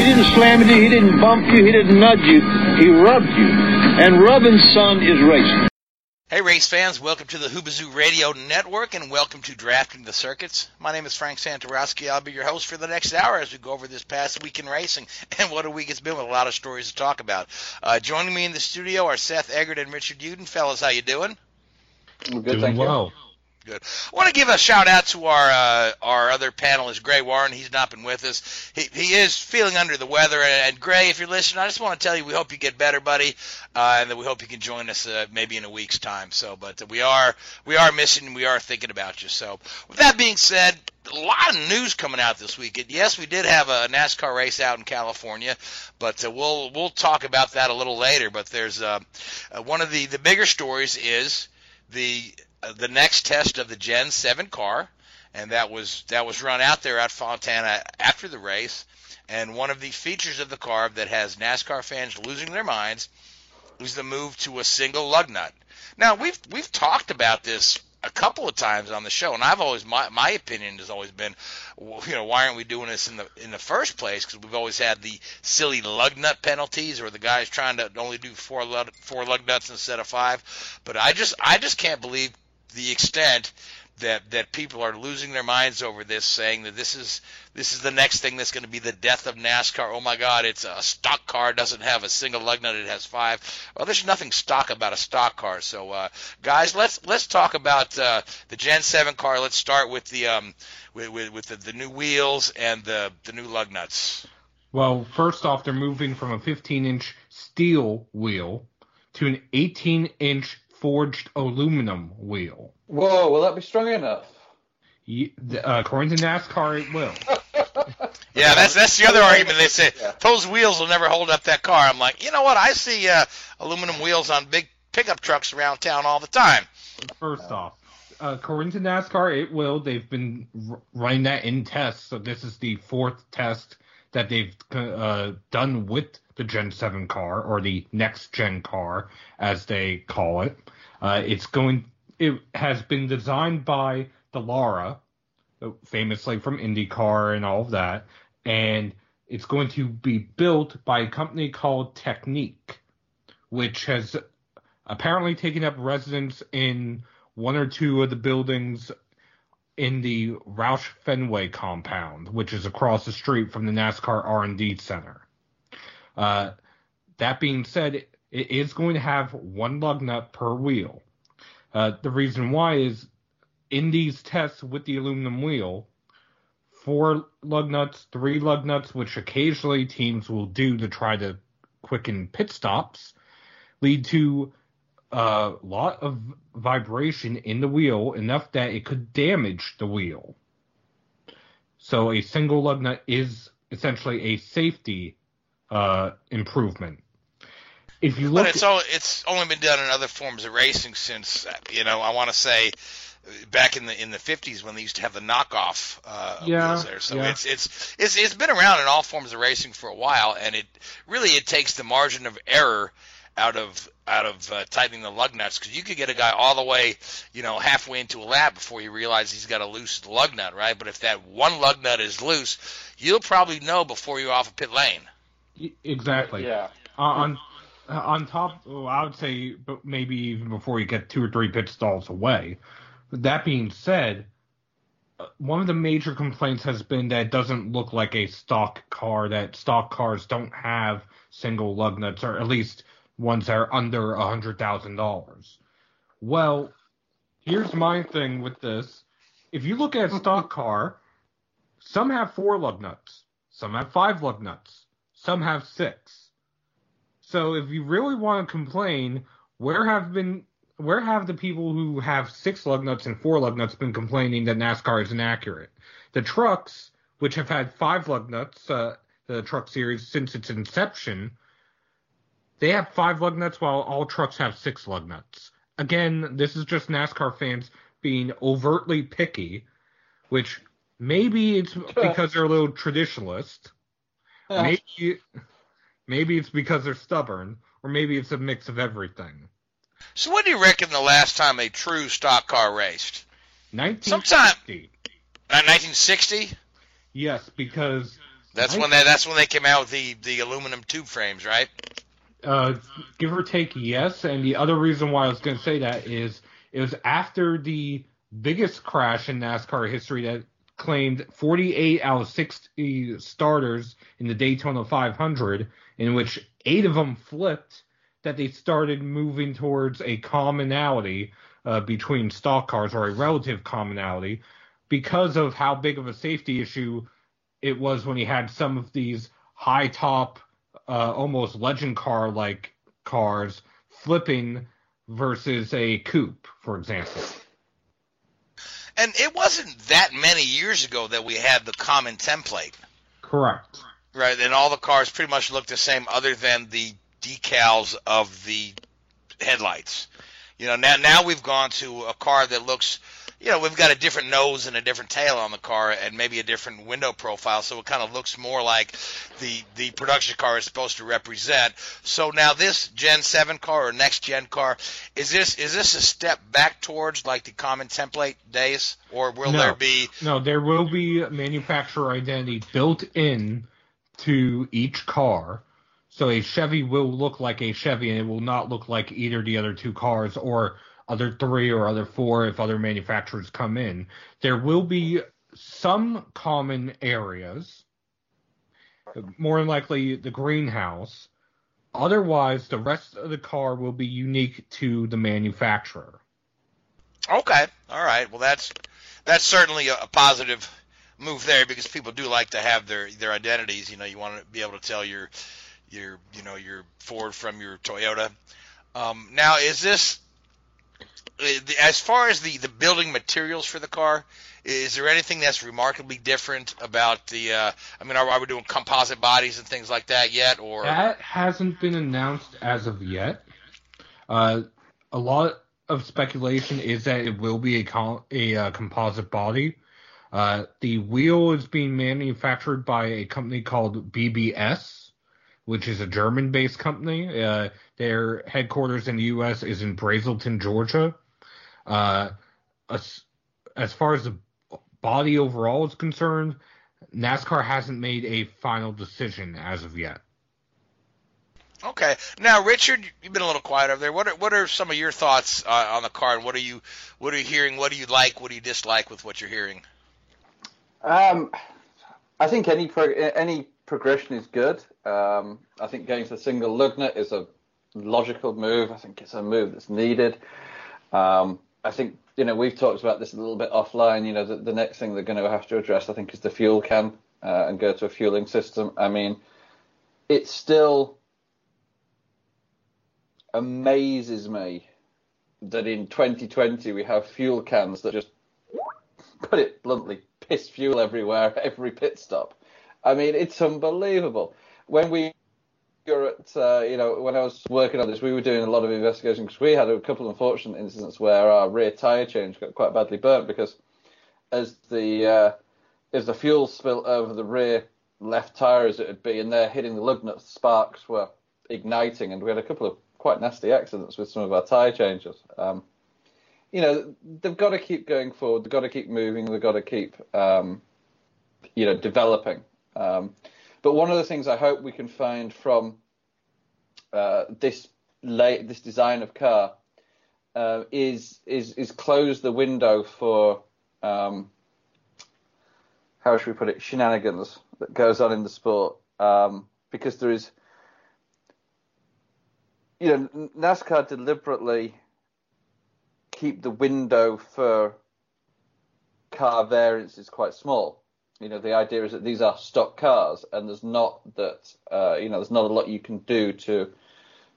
He didn't slam you, he didn't bump you, he didn't nudge you. He rubbed you. And rubbing, son, is racing. Hey, race fans, welcome to the Hoobazoo Radio Network and welcome to Drafting the Circuits. My name is Frank Santorowski. I'll be your host for the next hour as we go over this past week in racing. And what a week it's been with a lot of stories to talk about. Uh, joining me in the studio are Seth Eggert and Richard Uden. Fellas, how you doing? Well, good, Doing well. Good. I want to give a shout out to our uh, our other panelist, Gray Warren. He's not been with us. He, he is feeling under the weather. And Gray, if you're listening, I just want to tell you we hope you get better, buddy, uh, and that we hope you can join us uh, maybe in a week's time. So, but we are we are missing. We are thinking about you. So, with that being said, a lot of news coming out this week. Yes, we did have a NASCAR race out in California, but uh, we'll we'll talk about that a little later. But there's uh, uh, one of the the bigger stories is the the next test of the Gen 7 car, and that was that was run out there at Fontana after the race. And one of the features of the car that has NASCAR fans losing their minds is the move to a single lug nut. Now we've we've talked about this a couple of times on the show, and I've always my my opinion has always been, you know, why aren't we doing this in the in the first place? Because we've always had the silly lug nut penalties, or the guys trying to only do four lug, four lug nuts instead of five. But I just I just can't believe the extent that that people are losing their minds over this, saying that this is this is the next thing that's going to be the death of NASCAR. Oh my God, it's a stock car doesn't have a single lug nut; it has five. Well, there's nothing stock about a stock car. So, uh, guys, let's let's talk about uh, the Gen 7 car. Let's start with the um, with with, with the, the new wheels and the the new lug nuts. Well, first off, they're moving from a 15-inch steel wheel to an 18-inch forged aluminum wheel. Whoa, will that be strong enough? Yeah, uh, according to NASCAR, it will. yeah, that's that's the other argument. They say yeah. those wheels will never hold up that car. I'm like, you know what? I see uh, aluminum wheels on big pickup trucks around town all the time. First off, uh, according to NASCAR, it will. They've been r- running that in tests, so this is the fourth test that they've uh, done with the Gen 7 car or the next gen car, as they call it. Uh, it's going. It has been designed by Dallara, famously from IndyCar and all of that, and it's going to be built by a company called Technique, which has apparently taken up residence in one or two of the buildings in the Roush Fenway compound, which is across the street from the NASCAR R&D Center. Uh, that being said, it is going to have one lug nut per wheel. Uh, the reason why is in these tests with the aluminum wheel, four lug nuts, three lug nuts, which occasionally teams will do to try to quicken pit stops, lead to a lot of vibration in the wheel, enough that it could damage the wheel. So a single lug nut is essentially a safety uh, improvement. If you look, but it's all it's only been done in other forms of racing since you know I want to say back in the in the 50s when they used to have the knockoff uh, Yeah, wheels there. So yeah. it's it's it's it's been around in all forms of racing for a while, and it really it takes the margin of error out of out of uh, tightening the lug nuts because you could get a guy all the way, you know, halfway into a lap before you realize he's got a loose lug nut, right? But if that one lug nut is loose, you'll probably know before you're off a pit lane. Exactly. Yeah. Uh, on uh, on top, well, I would say, but maybe even before you get two or three pit stalls away. But that being said, uh, one of the major complaints has been that it doesn't look like a stock car. That stock cars don't have single lug nuts, or at least ones that are under a hundred thousand dollars. Well, here's my thing with this: if you look at a stock car, some have four lug nuts, some have five lug nuts, some have six. So if you really want to complain, where have been where have the people who have six lug nuts and four lug nuts been complaining that NASCAR is inaccurate? The trucks, which have had five lug nuts, uh, the truck series since its inception, they have five lug nuts while all trucks have six lug nuts. Again, this is just NASCAR fans being overtly picky, which maybe it's because they're a little traditionalist. Maybe maybe it's because they're stubborn, or maybe it's a mix of everything. So when do you reckon the last time a true stock car raced? 1960. Uh, 1960. Yes, because That's when they that's when they came out with the the aluminum tube frames, right? uh, give or take, yes. And the other reason why I was going to say that is it was after the biggest crash in NASCAR history that claimed 48 out of 60 starters in the Daytona 500, in which eight of them flipped, that they started moving towards a commonality uh, between stock cars or a relative commonality because of how big of a safety issue it was when he had some of these high top, uh, almost legend car like cars flipping versus a coupe, for example. And it wasn't that many years ago that we had the common template, Correct. right? And all the cars pretty much looked the same, other than the decals of the headlights. You know, now now we've gone to a car that looks, you know, we've got a different nose and a different tail on the car, and maybe a different window profile, so it kind of looks more like the the production car is supposed to represent. So now this Gen Seven car or next Gen car, is this is this a step back towards like the common template days, or will No. there be No, there will be manufacturer identity built in to each car. So a Chevy will look like a Chevy and it will not look like either the other two cars or other three or other four if other manufacturers come in. There will be some common areas, more than likely the greenhouse. Otherwise, the rest of the car will be unique to the manufacturer. Okay, all right. Well, that's that's certainly a, positive move there because people do like to have their their identities. You know, you want to be able to tell your your you know your Ford from your Toyota. Um, now, is this as far as the the building materials for the car? Is there anything that's remarkably different about the? Uh, I mean, are, are we doing composite bodies and things like that yet, or That hasn't been announced as of yet. Uh, a lot of speculation is that it will be a, com- a uh, composite body. Uh, the wheel is being manufactured by a company called BBS, which is a German-based company. Uh, their headquarters in the U.S. is in Braselton, Georgia. Uh, as, as far as the body overall is concerned, NASCAR hasn't made a final decision as of yet. Okay. Now, Richard, you've been a little quiet over there. What are what are some of your thoughts uh, on the car, and what are you what are you hearing? What do you like? What do you dislike with what you're hearing? Um, I think any pro- any progression is good. Um, I think going to single lug nut is a logical move. I think it's a move that's needed. Um, I think you know we've talked about this a little bit offline. You know, the, the next thing they're going to have to address, I think, is the fuel can uh, and go to a fueling system. I mean, it still amazes me that in 2020 we have fuel cans that just put it bluntly piss fuel everywhere every pit stop. I mean, it's unbelievable. When we you're at, uh, you know, when I was working on this, we were doing a lot of investigation because we had a couple of unfortunate incidents where our rear tire change got quite badly burnt because as the uh, as the fuel spilt over the rear left tire as it would be, and they're hitting the lug nuts, sparks were igniting, and we had a couple of quite nasty accidents with some of our tire changes. Um, you know, they've got to keep going forward. They've got to keep moving. They've got to keep, um, you know, developing. Um, but one of the things I hope we can find from uh, this this design of car uh, is is is close the window for um, how should we put it shenanigans that goes on in the sport um, because there is you know NASCAR deliberately keep the window for car variants is quite small. You know, the idea is that these are stock cars, and there's not that uh, you know there's not a lot you can do to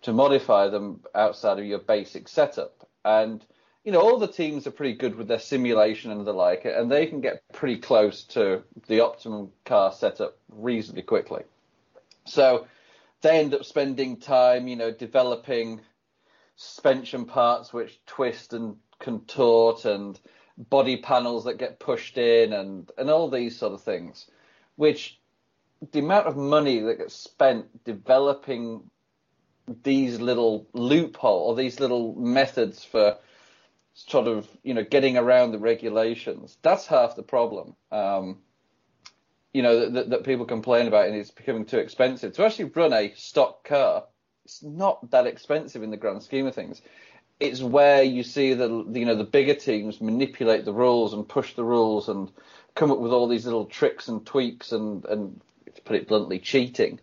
to modify them outside of your basic setup. And you know, all the teams are pretty good with their simulation and the like, and they can get pretty close to the optimum car setup reasonably quickly. So they end up spending time, you know, developing suspension parts which twist and contort and body panels that get pushed in and, and all these sort of things, which the amount of money that gets spent developing these little loophole or these little methods for sort of you know getting around the regulations that's half the problem um, you know that, that people complain about and it's becoming too expensive. To actually run a stock car it's not that expensive in the grand scheme of things it's where you see the you know the bigger teams manipulate the rules and push the rules and come up with all these little tricks and tweaks and and to put it bluntly cheating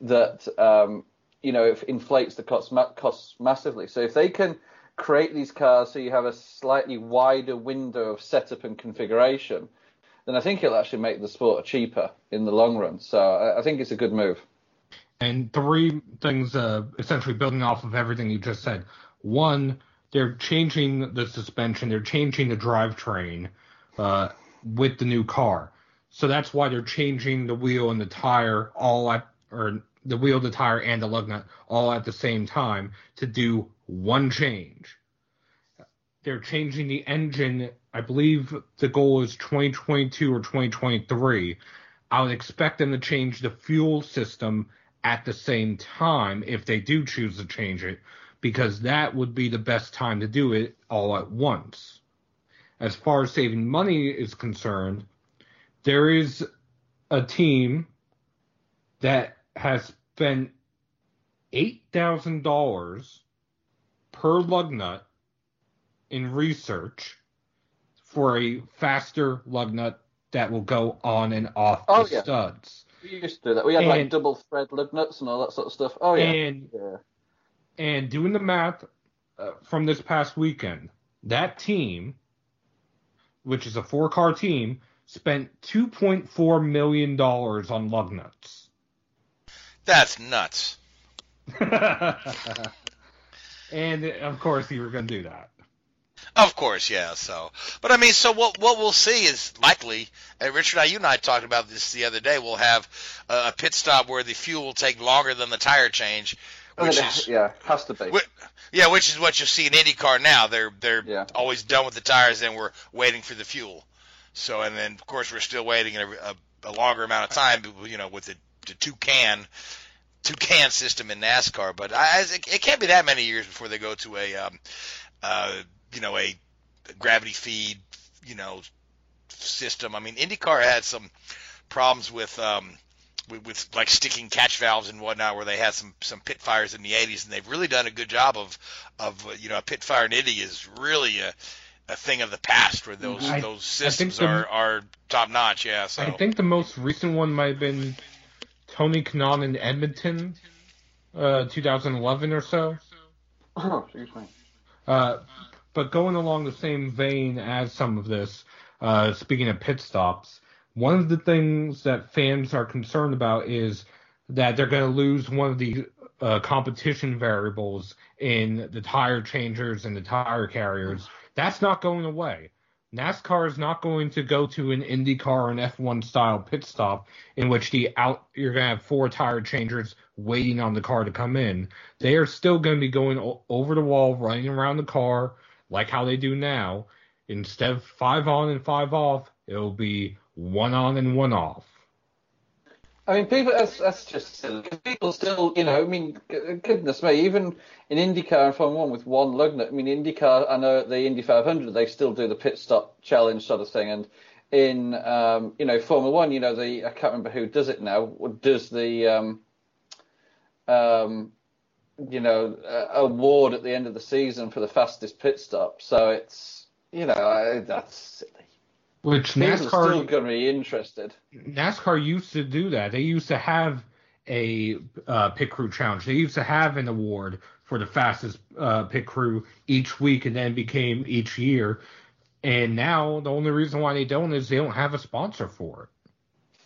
that um, you know it inflates the costs, costs massively so if they can create these cars so you have a slightly wider window of setup and configuration, then I think it'll actually make the sport cheaper in the long run. So I, think it's a good move. And three things, uh, essentially building off of everything you just said. One, they're changing the suspension, they're changing the drivetrain uh, with the new car. So that's why they're changing the wheel and the tire all at, or the wheel, the tire, and the lug nut all at the same time to do one change. They're changing the engine. I believe the goal is 2022 or 2023. I would expect them to change the fuel system at the same time if they do choose to change it, because that would be the best time to do it all at once. As far as saving money is concerned, there is a team that has spent $8,000 per lug nut in research for a faster lug nut that will go on and off oh, the yeah. studs. We used to do that. We had and, like double thread lug nuts and all that sort of stuff. Oh yeah. And, yeah. And doing the math uh, from this past weekend, that team, which is a four car team, spent $2.4 million on lug nuts. That's nuts. and of course, you were going to do that. Of course, yeah. So, but I mean, so what? What we'll see is likely. Uh, Richard, I, you and I talked about this the other day. We'll have uh, a pit stop where the fuel will take longer than the tire change, which is yeah, has to be. Wh- yeah, which is what you see in IndyCar now. They're they're Yeah. always done with the tires, and we're waiting for the fuel. So, and then of course we're still waiting a, a, a longer amount of time, you know, with the, the two can two can system in NASCAR. But I, it, it can't be that many years before they go to a um, uh, you know a gravity feed you know system. I mean, IndyCar had some problems with um, with, with like sticking catch valves and whatnot, where they had some some pit fires in the 80s, and they've really done a good job of of uh, you know a pit fire in Indy is really a a thing of the past where those I- those systems the- are are top notch. Yeah, so I think the most recent one might have been Tony Kanaan in Edmonton, uh, 2011 or so. Oh, excuse me. Uh, but going along the same vein as some of this, uh, speaking of pit stops, one of the things that fans are concerned about is that they're going to lose one of the uh, competition variables in the tire changers and the tire carriers. That's not going away. NASCAR is not going to go to an IndyCar and F1 style pit stop in which the out you're going to have four tire changers, waiting on the car to come in. They are still going to be going o- over the wall, running around the car like how they do now. Instead of five on and five off, it'll be one on and one off. I mean, people, that's, that's just silly. People still, you know, I mean, goodness me, even in IndyCar and Formula One with one lug nut, I mean, IndyCar, I know the Indy 500, they still do the pit stop challenge sort of thing. And in, um, you know, Formula One, you know, the, I can't remember who does it now, does the, um, um, you know, uh, award at the end of the season for the fastest pit stop. So it's, you know, that's. Which People NASCAR still going to be interested. NASCAR used to do that. They used to have a uh, pit crew challenge. They used to have an award for the fastest uh, pit crew each week, and then became each year. And now the only reason why they don't is they don't have a sponsor for it.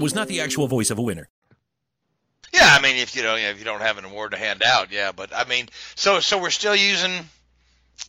was not the actual voice of a winner. Yeah, I mean, if you know, if you don't have an award to hand out, yeah. But I mean, so so we're still using,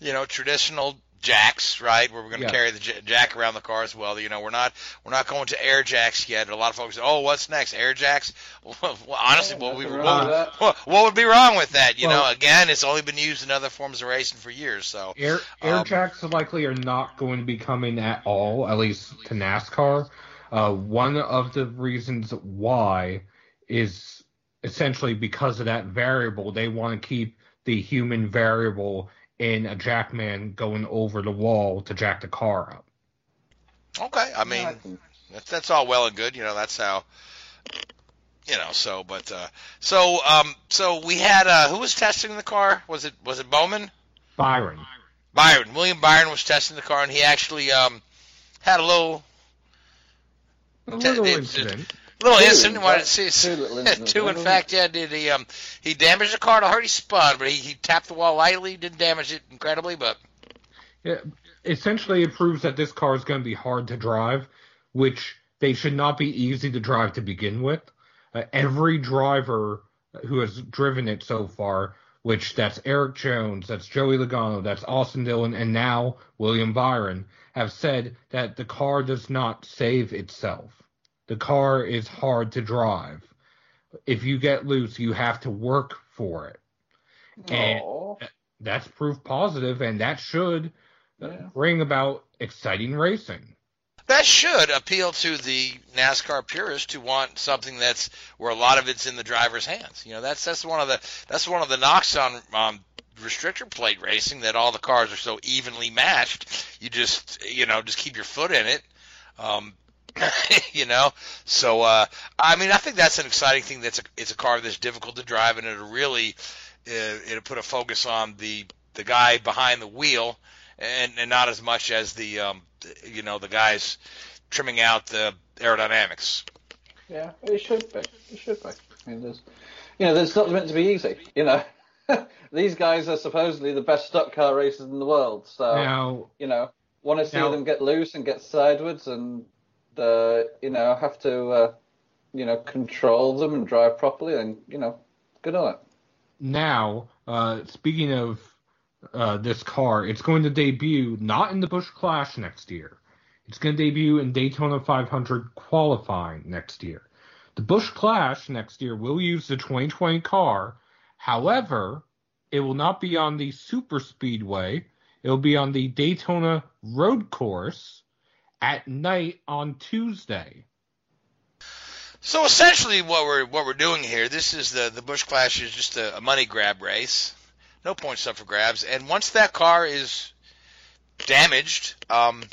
you know, traditional jacks, right? Where we're going to Yeah. carry the j- jack around the car as well. You know, we're not we're not going to air jacks yet. A lot of folks, say, oh, what's next? Air jacks? Well, honestly, what, we, what, wrong with that. what, what would be wrong with that? You Well- know, again, it's only been used in other forms of racing for years. So Air air Um, jacks likely are not going to be coming at all, at least to NASCAR. Uh, one of the reasons why is essentially because of that variable. They want to keep the human variable in a jackman going over the wall to jack the car up. okay, I mean, that's that's all well and good. You know, that's how. You know, so but uh, so um so we had uh who was testing the car? Was it was it Bowman? Byron. Byron, William Byron was testing the car, and he actually um, had a little A little it- incident. little Two, incident. in Why fact, did see two little two? In fact, yeah, did he um he damaged the car? I heard he spun, but he, he tapped the wall lightly. Didn't damage it incredibly, but Yeah, essentially, it proves that this car is going to be hard to drive, which they should not be easy to drive to begin with. Uh, every driver who has driven it so far, which that's Eric Jones, that's Joey Logano, that's Austin Dillon, and now William Byron, have said that the car does not save itself. The car is hard to drive. If you get loose, you have to work for it. And that's proof positive, and that should uh, Yeah. bring about exciting racing. That should appeal to the NASCAR purist who want something that's where a lot of it's in the driver's hands. You know, that's that's one of the that's one of the knocks on um, restrictor plate racing that all the cars are so evenly matched. You just you know just keep your foot in it. Um, you know, so uh, I mean, I think that's an exciting thing. That's a, it's a car that's difficult to drive, and it'll really uh, it'll put a focus on the the guy behind the wheel, and, and not as much as the um, you know the guys trimming out the aerodynamics. Yeah, it should be. It should be. I mean, there's, you know, it's not meant to be easy. You know, these guys are supposedly the best stock car racers in the world. So Now, you know, want to see Now- them get loose and get sideways, and uh, you know, have to, uh, you know, control them and drive properly, and you know, good on it. now, uh, speaking of uh, this car, it's going to debut not in the Busch Clash next year. It's going to debut in Daytona 500 qualifying next year. The Busch Clash next year will use the 2020 car. However, it will not be on the Super Speedway. It will be on the Daytona Road Course at night on Tuesday. So essentially, what we're what we're doing here, this is the the Busch Clash is just a, a money grab race, no points up for grabs. And once that car is damaged, um,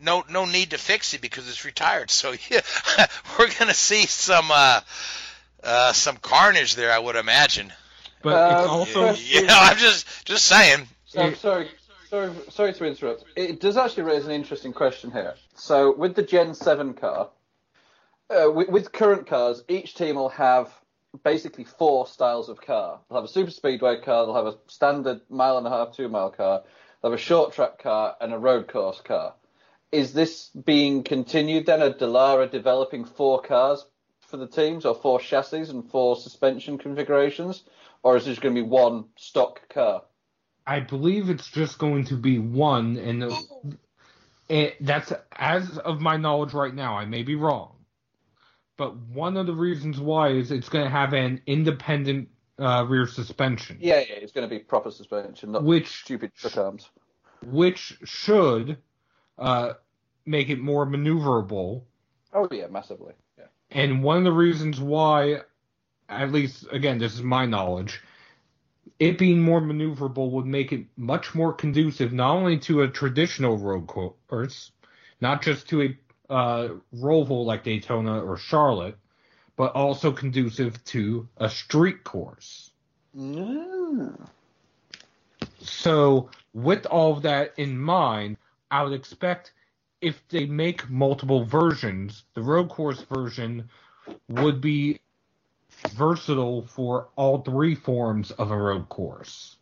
no no need to fix it because it's retired. So yeah, we're gonna see some uh, uh, some carnage there, I would imagine. But it's Uh, also yeah. You know, I'm just just saying. So, I'm sorry, sorry, sorry to interrupt. It does actually raise an interesting question here. So, with the Gen 7 car, uh, with, with current cars, each team will have basically four styles of car. They'll have a super speedway car, they'll have a standard mile and a half, two mile car, they'll have a short track car, and a road course car. Is this being continued then? Are Dallara developing four cars for the teams, or four chassis and four suspension configurations, or is this going to be one stock car? I believe it's just going to be one, and oh. it, that's as of my knowledge right now. I may be wrong, but one of the reasons why is it's going to have an independent uh, rear suspension. Yeah, yeah, it's going to be proper suspension, not which stupid truck arms. Which should uh, make it more maneuverable. Oh yeah, massively. Yeah. And one of the reasons why, at least again, this is my knowledge, it being more maneuverable would make it much more conducive not only to a traditional road course, not just to a uh, Roval like Daytona or Charlotte, but also conducive to a street course. So, with all of that in mind, I would expect if they make multiple versions, the road course version would be versatile for all three forms of a road course.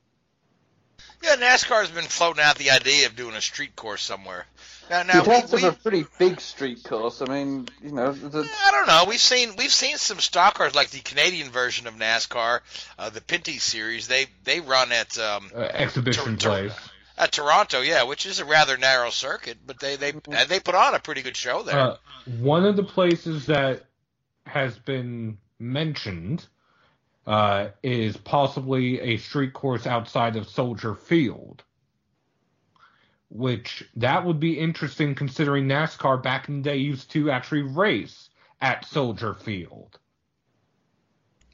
Yeah, NASCAR's been floating out the idea of doing a street course somewhere. Now, now You'd have to have a pretty big street course. I mean, you know, the... I don't know. We've seen we've seen some stock cars like the Canadian version of NASCAR, uh, the Pinty's series. They they run at um, uh, exhibition Tor- place at Toronto, yeah, which is a rather narrow circuit, but they they they put on a pretty good show there. Uh, one of the places that has been mentioned uh, is possibly a street course outside of Soldier Field. Which that would be interesting considering NASCAR back in the day used to actually race at Soldier Field.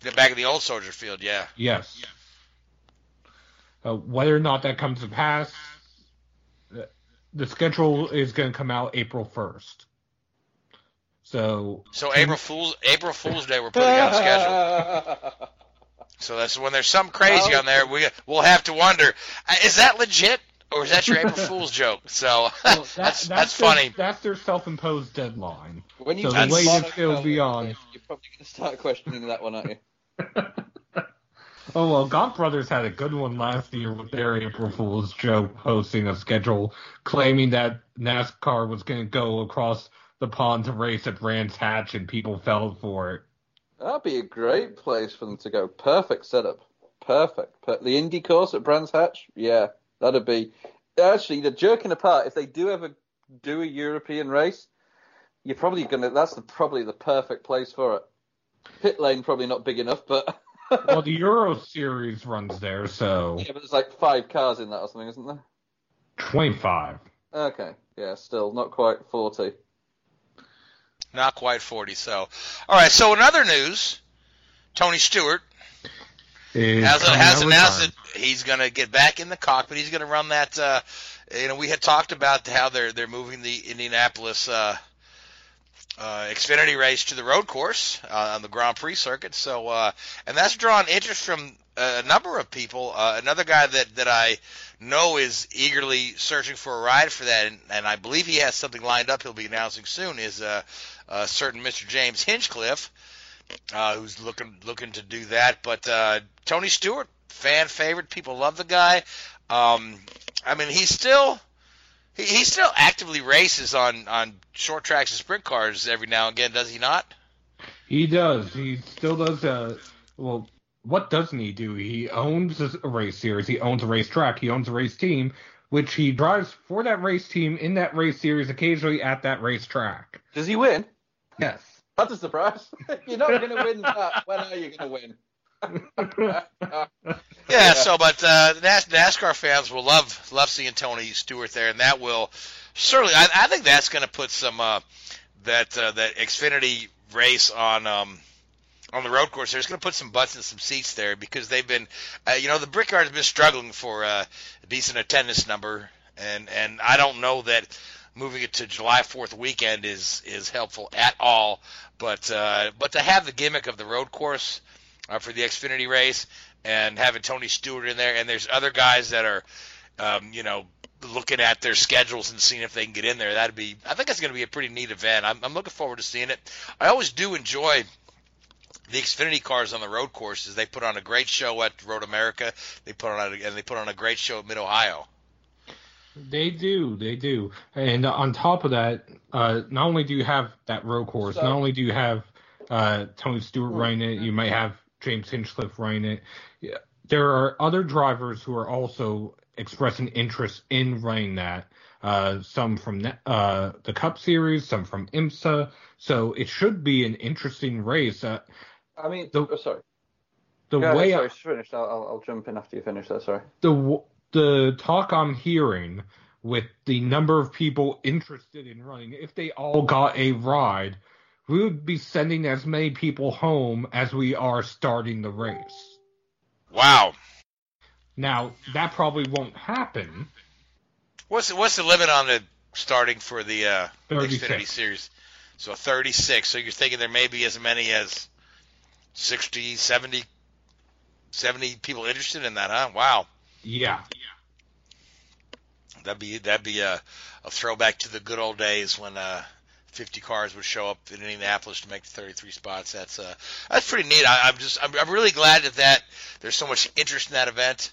The Back in the old Soldier Field, yeah. Yes. Uh, whether or not that comes to pass, the schedule is going to come out April 1st. So So April Fools April Fools Day we're putting on schedule. So that's when there's some crazy on there. We we'll have to wonder uh, is that legit or is that your April Fool's joke? So well, that, that's that's, that's funny. Their, that's their self-imposed deadline. When you so the that's- latest it'll be on. You're probably going to start questioning that one, aren't you? Oh well, Gaunt Brothers had a good one last year with their April Fool's joke posting a schedule claiming that NASCAR was going to go across the pond to race at Brands Hatch, and people fell for it. That'd be a great place for them to go. Perfect setup. Perfect. Per- the Indy course at Brands Hatch, yeah, that'd be. Actually, they're jerking apart. If they do ever do a European race, you're probably gonna. That's the, probably the perfect place for it. Pit lane probably not big enough, but Well, the Euro Series runs there, so yeah, but there's like five cars in that or something, isn't there? 25. Okay, yeah, still not quite forty. Not quite 40. So, all right. So in other news, Tony Stewart Is has, has announced that he's going to get back in the cockpit. He's going to run that. Uh, you know, we had talked about how they're they're moving the Indianapolis uh, uh, Xfinity race to the road course uh, on the Grand Prix circuit. So, uh, and that's drawn interest from a number of people. Uh, another guy that that I know is eagerly searching for a ride for that, and, and I believe he has something lined up. He'll be announcing soon. Is uh, a certain Mr. James Hinchcliffe, uh, who's looking looking to do that. But uh, Tony Stewart, fan favorite, people love the guy. Um, I mean, he's still he, he still actively races on on short tracks and sprint cars every now and again, does he not? He does. He still does. Uh, well, what doesn't he do? He owns a race series. He owns a race track. He owns a race team, which he drives for that race team in that race series, occasionally at that race track. Does he win? Yes. That's a surprise. You're not going to win that. When are you going to win? Yeah. So, but uh, NAS- NASCAR fans will love love seeing Tony Stewart there, and that will certainly. I, I think that's going to put some uh, that uh, that Xfinity race on. Um, on the road course, there's going to put some butts in some seats there because they've been, uh, you know, the Brickyard has been struggling for uh, a decent attendance number, and and I don't know that moving it to July 4th weekend is is helpful at all. But uh, but to have the gimmick of the road course uh, for the Xfinity race and having Tony Stewart in there, and there's other guys that are, um, you know, looking at their schedules and seeing if they can get in there. That'd be, I think it's going to be a pretty neat event. I'm, I'm looking forward to seeing it. I always do enjoy the Xfinity cars on the road courses. They put on a great show at Road America. They put on a, and they put on a great show at Mid Ohio. They do, they do. And on top of that, uh, not only do you have that road course, So- not only do you have uh, Tony Stewart running it, you might have James Hinchcliffe running it. There are other drivers who are also expressing interest in running that. Uh, some from uh, the Cup Series, some from IMSA. So it should be an interesting race. Uh, I mean, The- oh, sorry. the ahead, way sorry, it's finished. I'll, I'll, I'll jump in after you finish that. Sorry. the the talk I'm hearing with the number of people interested in running, if they all got a ride, we would be sending as many people home as we are starting the race. Wow. Now that probably won't happen. What's the, what's the limit on the starting for the uh, 36. Xfinity series? So 36. So you're thinking there may be as many as 60, 70, 70 people interested in that, huh? Wow. Yeah, That'd be that'd be a, a throwback to the good old days when uh, 50 cars would show up in Indianapolis to make the 33 spots. That's uh, that's pretty neat. I, I'm just I'm, I'm really glad that that there's so much interest in that event.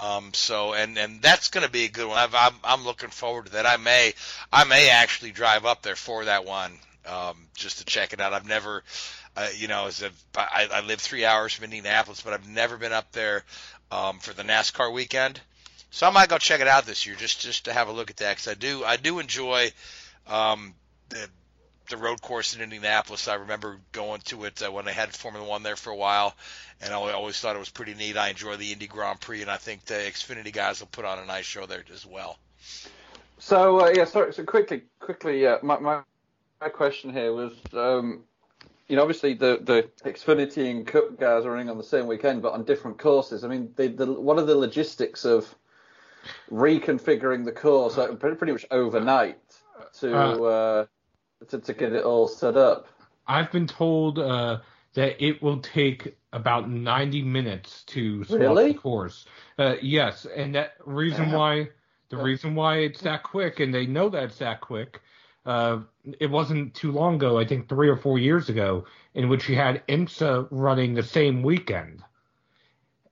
Um, so and and that's going to be a good one. I've, I'm I'm looking forward to that. I may I may actually drive up there for that one um, just to check it out. I've never. Uh, you know, as a, I, I live three hours from Indianapolis, but I've never been up there um, for the NASCAR weekend. So I might go check it out this year just just to have a look at that because I do I do enjoy um, the the road course in Indianapolis. I remember going to it uh, when they had Formula One there for a while, and I always thought it was pretty neat. I enjoy the Indy Grand Prix, and I think the Xfinity guys will put on a nice show there as well. So uh, yeah, sorry. So quickly, quickly, uh, my, my my question here was, um, you know, obviously the the Xfinity and Cup guys are running on the same weekend, but on different courses. I mean, the, the what are the logistics of reconfiguring the course uh, pretty, pretty much overnight to uh, to to get it all set up? I've been told uh, that it will take about 90 minutes to swap Really? the course. Uh, yes, and that reason why the reason why it's that quick, and they know that it's that quick. Uh, it wasn't too long ago, I think three or four years ago, in which you had IMSA running the same weekend,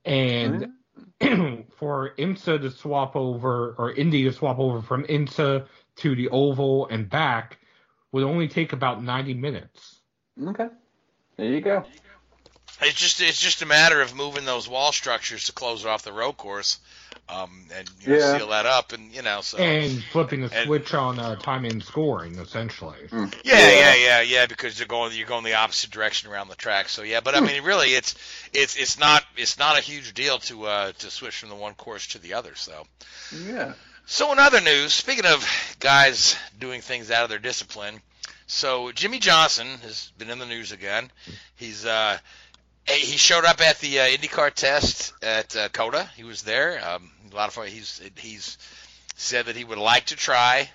and for IMSA to swap over or Indy to swap over from IMSA to the oval and back would only take about 90 minutes. Okay, there you go. It's just it's just a matter of moving those wall structures to close off the road course, um, and you know, Yeah. seal that up, and you know, so and flipping the And- switch on uh, timing and scoring, essentially. Yeah, yeah, yeah, yeah. Because you're going, you're going the opposite direction around the track. So yeah, but I mean, really, it's it's it's not it's not a huge deal to uh, to switch from the one course to the other. So Yeah. so in other news, speaking of guys doing things out of their discipline, so Jimmie Johnson has been in the news again. He's uh he showed up at the uh, IndyCar test at uh, COTA. He was there. Um, a lot of fun. He's he's said that he would like to try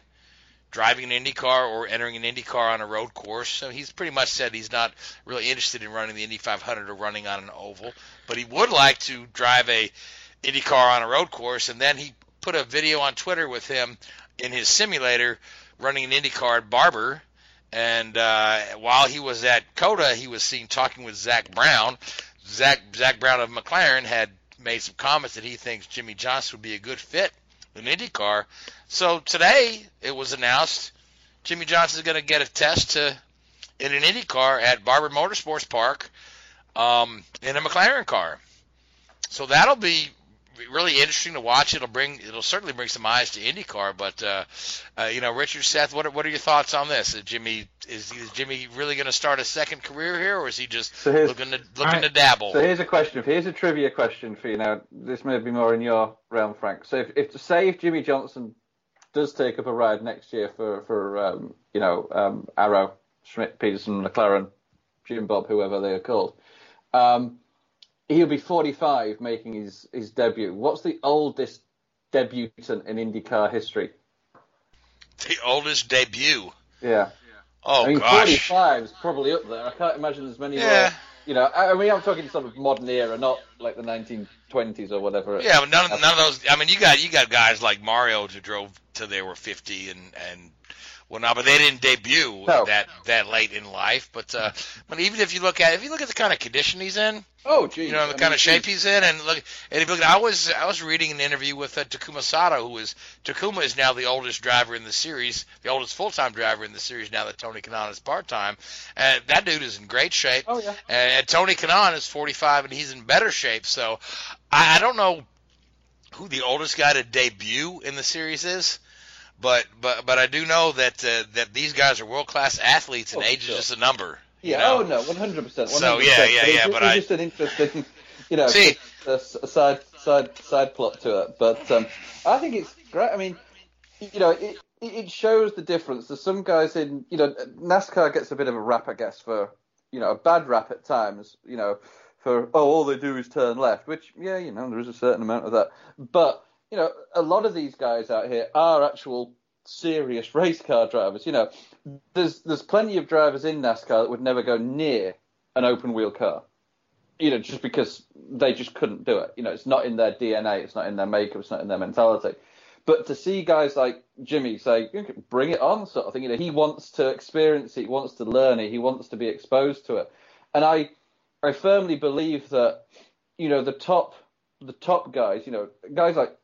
driving an IndyCar or entering an IndyCar on a road course. So he's pretty much said he's not really interested in running the Indy 500 or running on an oval, but he would like to drive a IndyCar on a road course. And then he put a video on Twitter with him in his simulator running an IndyCar at Barber. And uh, while he was at COTA, he was seen talking with Zak Brown. Zak Zak Brown of McLaren had made some comments that he thinks Jimmie Johnson would be a good fit in IndyCar. So today it was announced Jimmie Johnson is going to get a test to in an IndyCar at Barber Motorsports Park um, in a McLaren car. So that'll be really interesting to watch. It'll bring it'll certainly bring some eyes to IndyCar. But uh, uh, you know, Richard Seth, what are, what are your thoughts on this? Is Jimmy is, is Jimmy really going to start a second career here, or is he just So looking to looking I- to dabble? So here's a question. Here's a trivia question for you. Now, this may be more in your realm, Frank. So, if, if to say if Jimmie Johnson does take up a ride next year for for um, you know um, Arrow, Schmidt, Peterson, McLaren, Jim Bob, whoever they are called, um, he'll be 45 making his his debut. What's the oldest debutant in IndyCar history? the oldest debut. Yeah. Oh I mean, gosh. 45 is probably up there. I can't imagine there's many Yeah. more. You know, I, mean, I'm talking sort of modern era, not like the 1920s or whatever. Yeah, but none, of- none of those. I mean, you got you got guys like Mario who drove till they were 50, and and well, no, but they didn't debut No. that that late in life. But uh, but even if you look at if you look at the kind of condition he's in, Oh, geez. you know, the I kind mean, of shape he's in, and look, and if you look, I was I was reading an interview with uh, Takuma Sato, who is Takuma is now the oldest driver in the series, the oldest full time driver in the series now that Tony Kanaan is part time, and that dude is in great shape. Oh, yeah. And, and Tony Kanaan is 45, and he's in better shape. So I, I don't know who the oldest guy to debut in the series is. But but but I do know that uh, that these guys are world class athletes, and Oh, age sure. is just a number. you Yeah, know? oh no, one hundred percent. So, yeah, yeah, yeah, It's, but it's I- just an interesting, you know, See- a, a side side side plot to it. But um, I think it's great. I mean, you know, it it it shows the difference. There's some guys in, you know, NASCAR gets a bit of a rap, I guess, for you know, a bad rap at times. You know, for oh, all they do is turn left, which yeah, you know, there is a certain amount of that. But you know, a lot of these guys out here are actual serious race car drivers. You know, there's there's plenty of drivers in NASCAR that would never go near an open wheel car. You know, just because they just couldn't do it. You know, it's not in their DNA, it's not in their makeup, it's not in their mentality. But to see guys like Jimmie say, "Bring it on," sort of thing. You know, he wants to experience it, he wants to learn it, he wants to be exposed to it. And I, I firmly believe that, you know, the top, the top guys, you know, guys like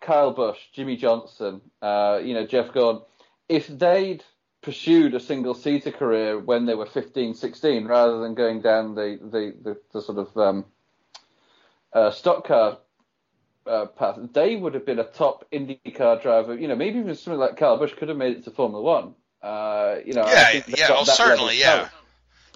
Kyle Busch, Jimmie Johnson, uh, you know, Jeff Gordon, if they'd pursued a single seater career when they were 15, 16, rather than going down the, the, the, the sort of um, uh, stock car uh, path, they would have been a top IndyCar driver. You know, maybe even something like Kyle Busch could have made it to Formula One. Uh, you know, Yeah, yeah, oh, certainly, yeah.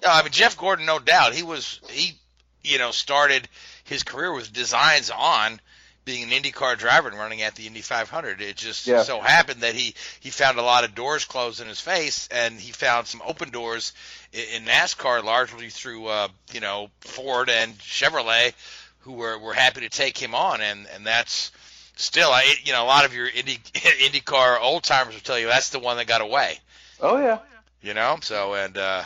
No, I mean Jeff Gordon, no doubt. He was he, you know, started his career with designs on being an IndyCar driver and running at the Indy 500. It just Yeah. so happened that he he found a lot of doors closed in his face, and he found some open doors in, in NASCAR, largely through uh, you know Ford and Chevrolet, who were were happy to take him on, and and that's. Still, I you know a lot of your Indy IndyCar old timers will tell you that's the one that got away Oh yeah. you know. So and uh,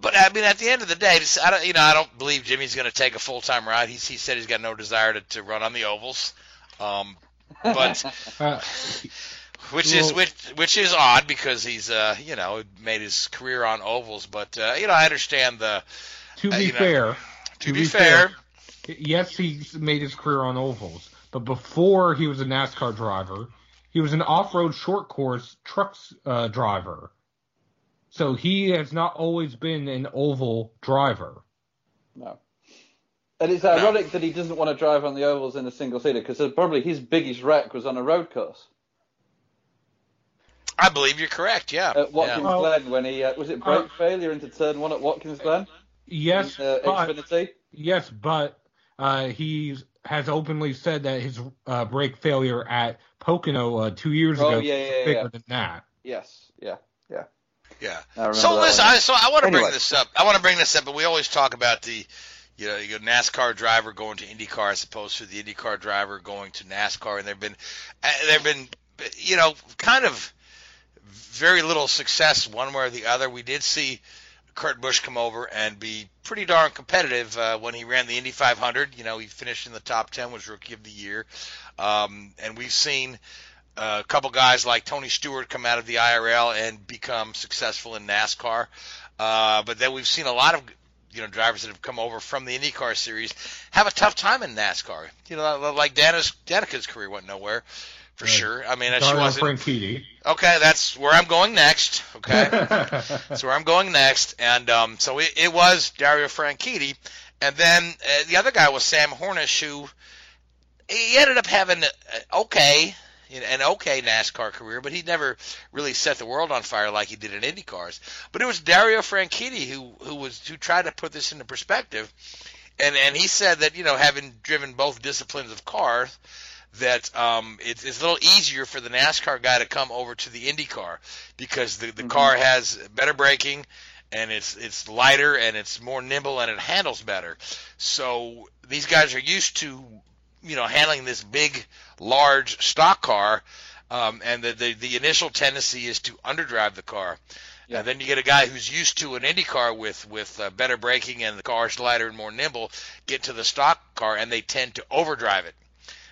but I mean, at the end of the day, I don't, you know, I don't believe Jimmie's going to take a full time ride. He's he said he's got no desire to, to run on the ovals, um, but Uh, which is which which is odd because he's uh you know made his career on ovals. But uh, you know, I understand the to Uh, be know, fair, to, be, fair, yes, he's made his career on ovals, but before he was a NASCAR driver, he was an off-road short course trucks uh, driver. So he has not always been an oval driver. No. And it's ironic that he doesn't want to drive on the ovals in a single seater because probably his biggest wreck was on a road course I believe you're correct. Yeah, at Watkins Yeah. Glen when he uh, was it brake Uh, failure into turn one at Watkins Glen, Yes, uh, but Xfinity. yes, but uh, he has openly said that his uh, brake failure at Pocono uh, two years Oh, ago yeah, was yeah, bigger yeah. than that. Yes, yeah, yeah. Yeah. So listen. I, so I want to bring this up. I want to bring this up, but we always talk about the, you know, you go NASCAR driver going to IndyCar as opposed to the IndyCar driver going to NASCAR, and there've been, uh, there've been, you know, kind of very little success one way or the other. We did see Kurt Busch come over and be pretty darn competitive uh, when he ran the Indy 500. You know, he finished in the top 10, was Rookie of the Year, um, and we've seen a couple guys like Tony Stewart come out of the IRL and become successful in NASCAR. Uh, but then we've seen a lot of you know drivers that have come over from the IndyCar series have a tough time in NASCAR. You know, like Danica's career went nowhere for Right. sure. I mean, she wasn't. Franchitti. Okay, that's where I'm going next. Okay, that's where I'm going next. And um, so it, it was Dario Franchitti, and then uh, the other guy was Sam Hornish, who he ended up having uh, okay, an okay NASCAR career, but he never really set the world on fire like he did in IndyCars. But it was Dario Franchitti who who was who tried to put this into perspective, and and he said that you know having driven both disciplines of cars that um, it's, it's a little easier for the NASCAR guy to come over to the IndyCar because the, the car has better braking and it's it's lighter and it's more nimble and it handles better. So these guys are used to you know handling this big, large stock car, um, and the, the the initial tendency is to underdrive the car. And then you get a guy who's used to an Indy car with with uh, better braking and the car's lighter and more nimble, get to the stock car and they tend to overdrive it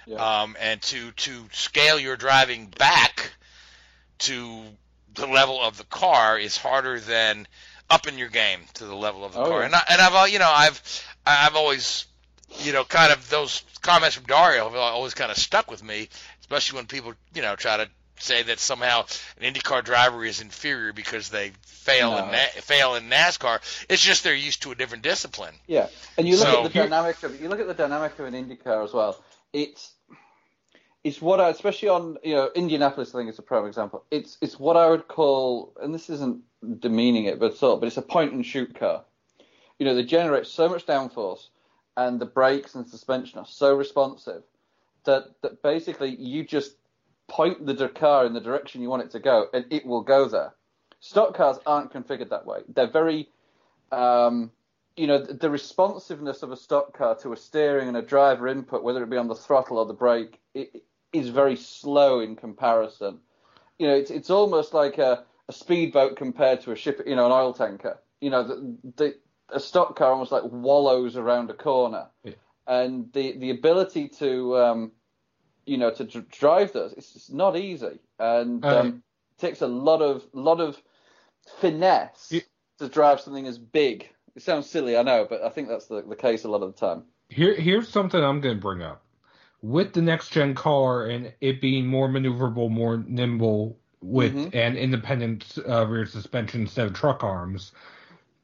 Yeah. um, and to to scale your driving back to the level of the car is harder than upping your game to the level of the Oh, car. yeah. And I, and I've you know I've I've always you know kind of those comments from Dario have always kind of stuck with me, especially when people you know try to say that somehow an IndyCar driver is inferior because they fail in Na- fail in NASCAR. It's just they're used to a different discipline. Yeah, and you look So- at the dynamic of you look at the dynamic of an IndyCar as well. It's it's what I, especially on you know Indianapolis, I think is a prime example. It's it's what I would call, and this isn't demeaning it, but sort but it's a point and shoot car. You know, they generate so much downforce, and the brakes and suspension are so responsive that that basically you just point the car in the direction you want it to go, and it will go there. Stock cars aren't configured that way. They're very um, you know, the, the responsiveness of a stock car to a steering and a driver input, whether it be on the throttle or the brake, it, is very slow in comparison. You know, it's it's almost like a, a speedboat compared to a ship, you know, an oil tanker. You know, the, the a stock car almost like wallows around a corner, Yeah. and the the ability to um, you know to dr- drive those it's not easy, and Uh, um, it takes a lot of lot of finesse Yeah. to drive something as big. It sounds silly, I know, but I think that's the, the case a lot of the time. Here, here's something I'm going to bring up. With the next gen car and it being more maneuverable, more nimble with Mhm. an independent uh, rear suspension instead of truck arms,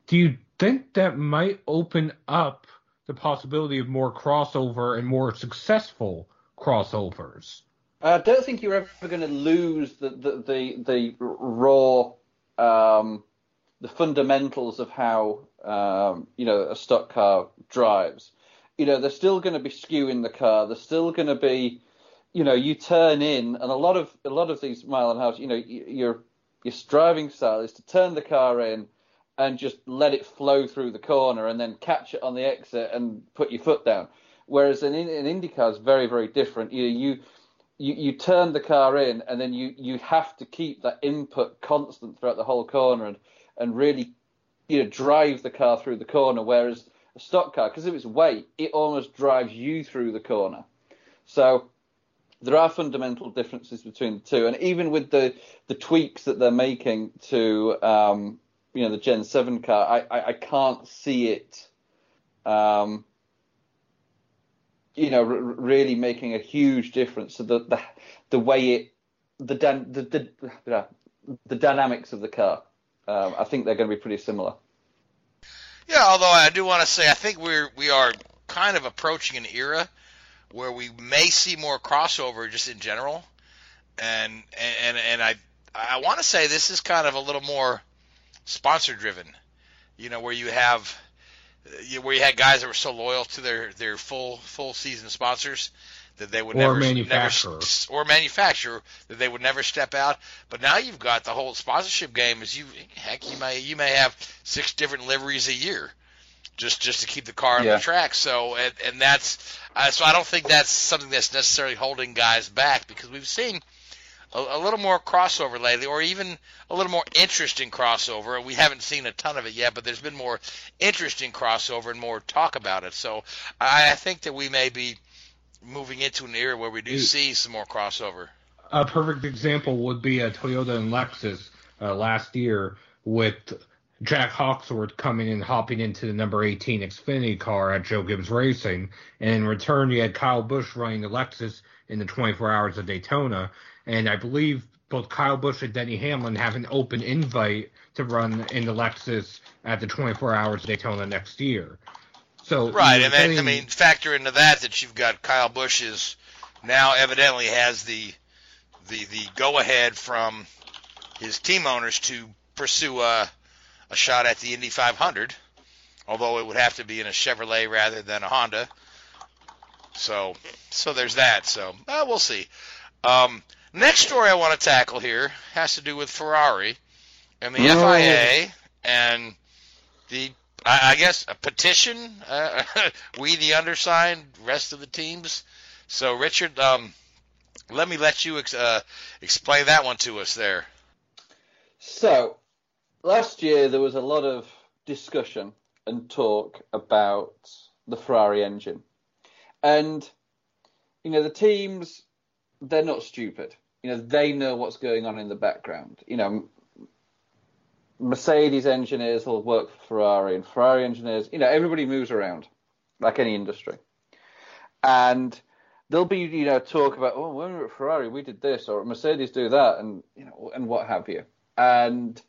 do you think that might open up the possibility of more crossover and more successful crossovers? I don't think you're ever going to lose the the the, the raw, um, the fundamentals of how um, you know a stock car drives. You know, they're still going to be skewing the car. They're still going to be, you know, you turn in, and a lot of a lot of these mile and half, you know, your your driving style is to turn the car in and just let it flow through the corner and then catch it on the exit and put your foot down. Whereas an, an IndyCar is very, very different. You, you you you turn the car in and then you you have to keep that input constant throughout the whole corner and and really you know drive the car through the corner. Whereas a stock car, because of its weight, it almost drives you through the corner. So there are fundamental differences between the two, and even with the the tweaks that they're making to um, you know the Gen Seven car, I, I, I can't see it. Um, you know, r- really making a huge difference to the the, the way it the, dan- the the the the dynamics of the car. Um, I think they're going to be pretty similar. Yeah, although I do want to say I think we're we are kind of approaching an era where we may see more crossover just in general, and and and I I want to say this is kind of a little more sponsor driven, you know, where you have you- where you had guys that were so loyal to their their full full season sponsors that they would Or never manufacturer. never or manufacturer that they would never step out. But now you've got the whole sponsorship game. Is you heck you may you may have six different liveries a year just just to keep the car on Yeah. the track. So and, and that's uh, so I don't think that's something that's necessarily holding guys back because we've seen a, a little more crossover lately, or even a little more interesting crossover. We haven't seen a ton of it yet, but there's been more interesting crossover and more talk about it. So I, I think that we may be moving into an era where we do Mm. see some more crossover. A perfect example would be a Toyota and Lexus uh, last year with Jack Hawksworth coming and hopping into the number 18 Xfinity car at Joe Gibbs Racing. And in return, you had Kyle Busch running the Lexus in the 24 Hours of Daytona. And I believe both Kyle Busch and Denny Hamlin have an open invite to run in the Lexus at the 24 Hours of Daytona next year. So Right, and then I mean factor into that that you've got Kyle Busch is now evidently has the the the go ahead from his team owners to pursue a a shot at the Indy 500, although it would have to be in a Chevrolet rather than a Honda. So so there's that. So uh, we'll see. Um, next story I want to tackle here has to do with Ferrari and the Oh. FIA and the I, I guess a petition. Uh, we the undersigned, rest of the teams. So Richard, um, let me let you ex- uh, explain that one to us there. So, last year there was a lot of discussion and talk about the Ferrari engine. And, you know, the teams, they're not stupid. You know, they know what's going on in the background. You know, Mercedes engineers will work for Ferrari, and Ferrari engineers. You know, everybody moves around like any industry, and there'll be you know talk about oh when we were at Ferrari we did this or Mercedes do that and you know and what have you and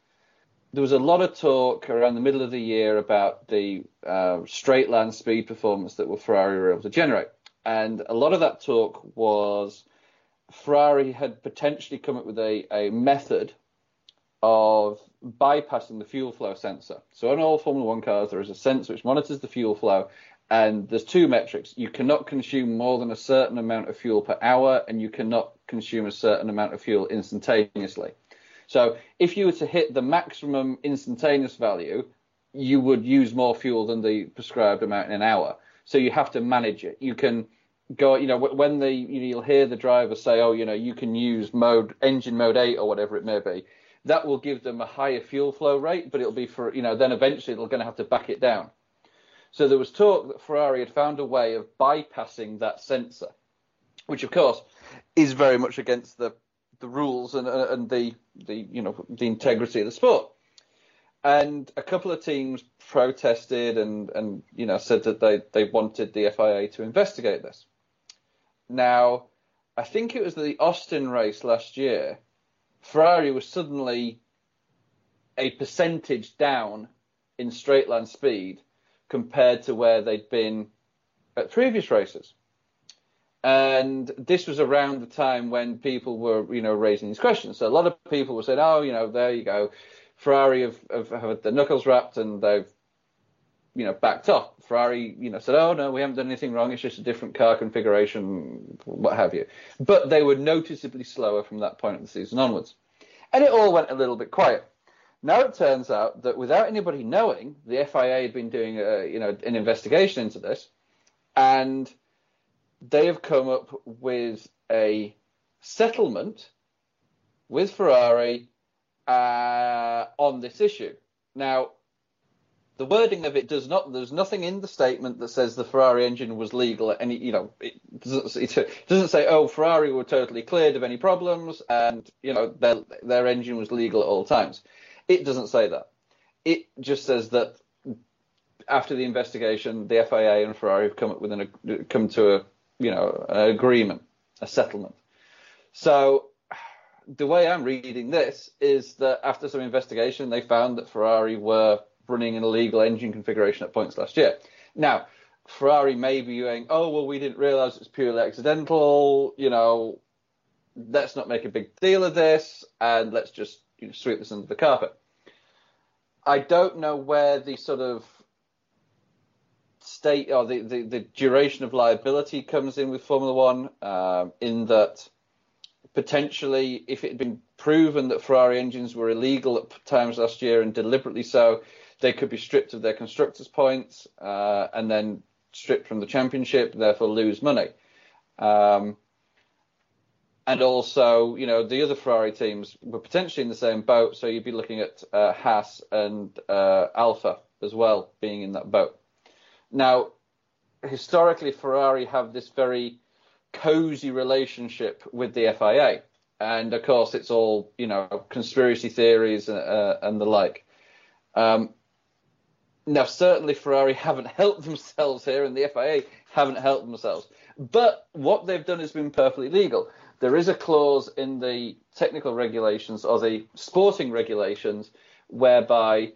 there was a lot of talk around the middle of the year about the uh, straight line speed performance that were Ferrari were able to generate and a lot of that talk was Ferrari had potentially come up with a, a method of bypassing the fuel flow sensor. So on all Formula One cars, there is a sensor which monitors the fuel flow and there's two metrics. You cannot consume more than a certain amount of fuel per hour, and you cannot consume a certain amount of fuel instantaneously. So if you were to hit the maximum instantaneous value, you would use more fuel than the prescribed amount in an hour. So you have to manage it. You can go, you know, when the you'll hear the driver say, "Oh, you know, you can use mode engine mode eight or whatever it may be." That will give them a higher fuel flow rate, but it'll be for you know then eventually they're going to have to back it down. So there was talk that Ferrari had found a way of bypassing that sensor, which of course is very much against the the rules and and the the you know the integrity of the sport. And a couple of teams protested and and you know said that they they wanted the FIA to investigate this. Now, I think it was the Austin race last year. Ferrari was suddenly a percentage down in straight line speed compared to where they'd been at previous races. And this was around the time when people were, you know, raising these questions. So a lot of people were saying, "Oh, you know, there you go, Ferrari have, have, have the knuckles wrapped and they've, you know, backed off." Ferrari, you know, said, "Oh no, we haven't done anything wrong. It's just a different car configuration, what have you." But they were noticeably slower from that point of the season onwards, and it all went a little bit quiet. Now it turns out that without anybody knowing, the FIA had been doing a, you know an investigation into this, and they have come up with a settlement with Ferrari uh, on this issue. Now, the wording of it does not. There's nothing in the statement that says the Ferrari engine was legal. At any, you know, it doesn't, it doesn't say, oh, Ferrari were totally cleared of any problems, and you know their their engine was legal at all times. It doesn't say that. It just says that after the investigation, the FIA and Ferrari have come up with an come to a you know an agreement, a settlement. So the way I'm reading this is that after some investigation, they found that Ferrari were running an illegal engine configuration at points last year. Now, Ferrari may be going, oh well, we didn't realise it's purely accidental. You know, let's not make a big deal of this, and let's just you know, sweep this under the carpet. I don't know where the sort of state or the, the, the duration of liability comes in with Formula One, um, in that potentially if it had been proven that Ferrari engines were illegal at times last year and deliberately so, they could be stripped of their constructors' points uh, and then stripped from the championship, therefore lose money. Um, and also, you know, the other Ferrari teams were potentially in the same boat, so you'd be looking at uh, Haas and uh, Alfa as well being in that boat. Now, historically, Ferrari have this very cozy relationship with the FIA, and of course, it's all you know conspiracy theories uh, and the like. Um, now, certainly, Ferrari haven't helped themselves here, and the FIA haven't helped themselves. But what they've done has been perfectly legal there is a clause in the technical regulations or the sporting regulations whereby,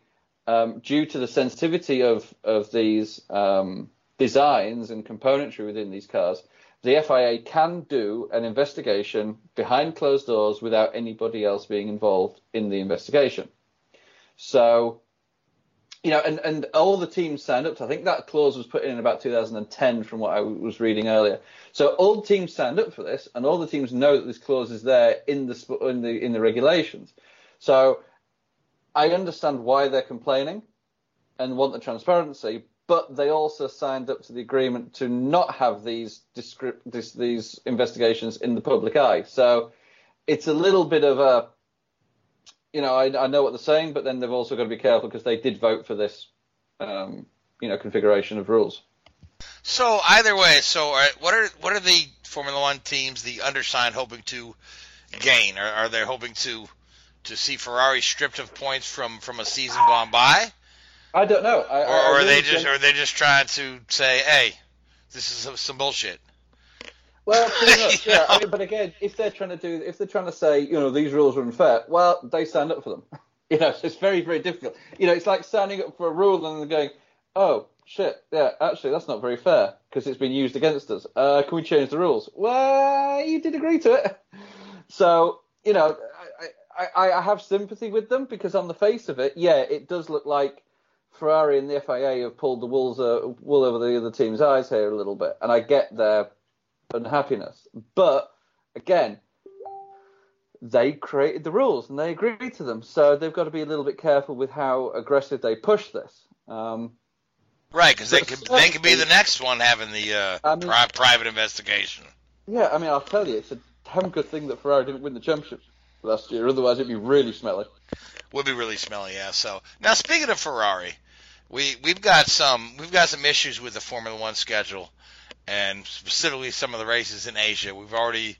um, due to the sensitivity of of these um, designs and componentry within these cars, the FIA can do an investigation behind closed doors without anybody else being involved in the investigation. So you know, and, and all the teams signed up to. I think that clause was put in about 2010, from what I was reading earlier. So all the teams signed up for this, and all the teams know that this clause is there in the in the in the regulations. So I understand why they're complaining and want the transparency, but they also signed up to the agreement to not have these this, these investigations in the public eye. So it's a little bit of a you know, I, I know what they're saying, but then they've also got to be careful because they did vote for this, um, you know, configuration of rules. So either way, so what are what are the Formula One teams, the undersigned, hoping to gain? Are, are they hoping to to see Ferrari stripped of points from from a season gone by, I don't know. I, or, I or are really they just or are they just trying to say, hey, this is some, some bullshit? Well, pretty much, yeah. I mean, but again, if they're trying to do, if they're trying to say, you know, these rules are unfair, well, they stand up for them. You know, so it's very, very difficult. You know, it's like standing up for a rule and then going, oh shit, yeah, actually, that's not very fair because it's been used against us. Uh, can we change the rules? Well, you did agree to it. So, you know, I, I, I have sympathy with them because on the face of it, yeah, it does look like Ferrari and the FIA have pulled the uh, wool over the other team's eyes here a little bit, and I get their unhappiness. But again, they created the rules and they agreed to them, so they've got to be a little bit careful with how aggressive they push this. Um, Right, because they could they could be the next one having the uh, I mean- pri- private investigation. yeah, I mean, I'll tell you, it's a damn good thing that Ferrari didn't win the championship last year, otherwise it'd be really smelly. would be really smelly. Yeah. So now speaking of Ferrari, we we've got some we've got some issues with the Formula One schedule, and specifically some of the races in Asia. We've already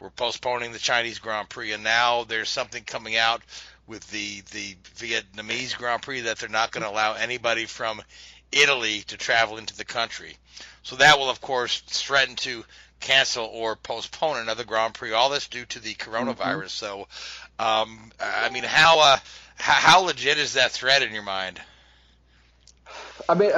we're postponing the Chinese Grand Prix, and now there's something coming out with the the Vietnamese Grand Prix that they're not going to allow anybody from Italy to travel into the country. So that will of course threaten to cancel or postpone another Grand Prix. All this due to the coronavirus. So, um, I mean, how uh, how, how legit is that threat in your mind? I mean,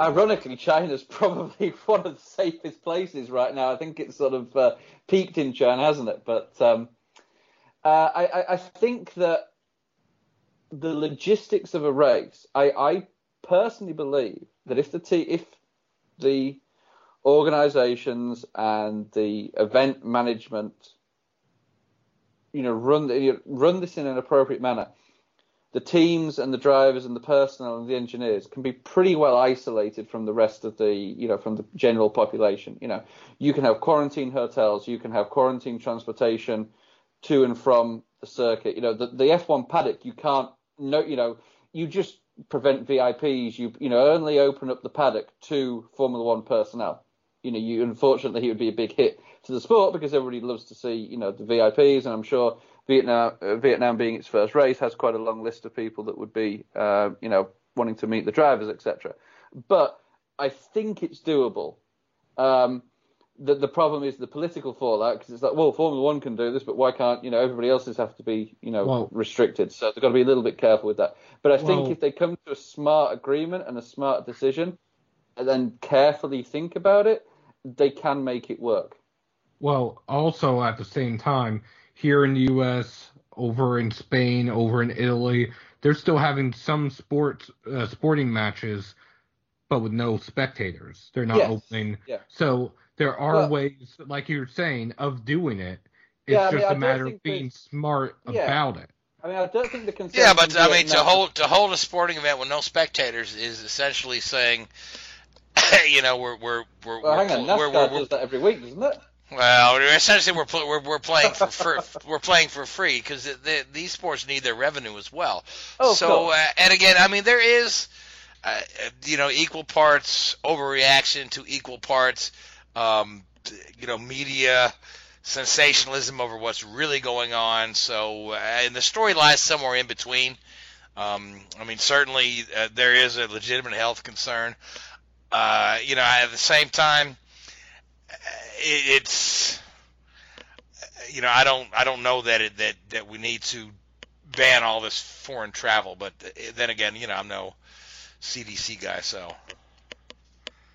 ironically, China's probably one of the safest places right now. I think it's sort of uh, peaked in China, hasn't it? But um, uh, I, I- think that the logistics of a race, I, I personally believe that if the t- if the organisations and the event management, you know, run run this in an appropriate manner, the teams and the drivers and the personnel and the engineers can be pretty well isolated from the rest of the, you know, from the general population. You know, you can have quarantine hotels, you can have quarantine transportation to and from the circuit. You know, the, the F1 paddock, you can't, no, you know, you just prevent VIPs. You, you know, only open up the paddock to Formula One personnel. You know, you unfortunately it would be a big hit to the sport because everybody loves to see, you know, the VIPs, and I'm sure Vietnam, uh, Vietnam being its first race, has quite a long list of people that would be, uh, you know, wanting to meet the drivers, etc. But I think it's doable. Um, the, the problem is the political fallout because it's like, well, Formula One can do this, but why can't you know everybody else's have to be you know Well- restricted? So they've got to be a little bit careful with that. But I think if they come to a smart agreement and a smart decision, and then carefully think about it, they can make it work. Well, also at the same time, here in the U.S., over in Spain, over in Italy, they're still having some sports uh, sporting matches, but with no spectators. They're not Yes. opening. Yeah. So there are Well- ways, like you're saying, of doing it. It's Yeah, I mean, just I a don't matter of being there's- smart Yeah. about it. I mean, I don't think the concern. Yeah, but I mean, to Vietnam- hold to hold a sporting event with no spectators is essentially saying, you know, we're we're we're Well, hang on, we're, NASCAR we're, we're, does that every week, doesn't it? Well, essentially, we're pl- we're, we're playing for, for we're playing for free because the, the, these sports need their revenue as well. Oh, so, course. uh, and again, I mean, there is, uh, you know, equal parts overreaction to equal parts, um, you know, media sensationalism over what's really going on. So, uh, and the story lies somewhere in between. Um, I mean, certainly uh, there is a legitimate health concern. Uh, you know, at the same time, it's you know I don't I don't know that it, that that we need to ban all this foreign travel, but then again, you know I'm no CDC guy, so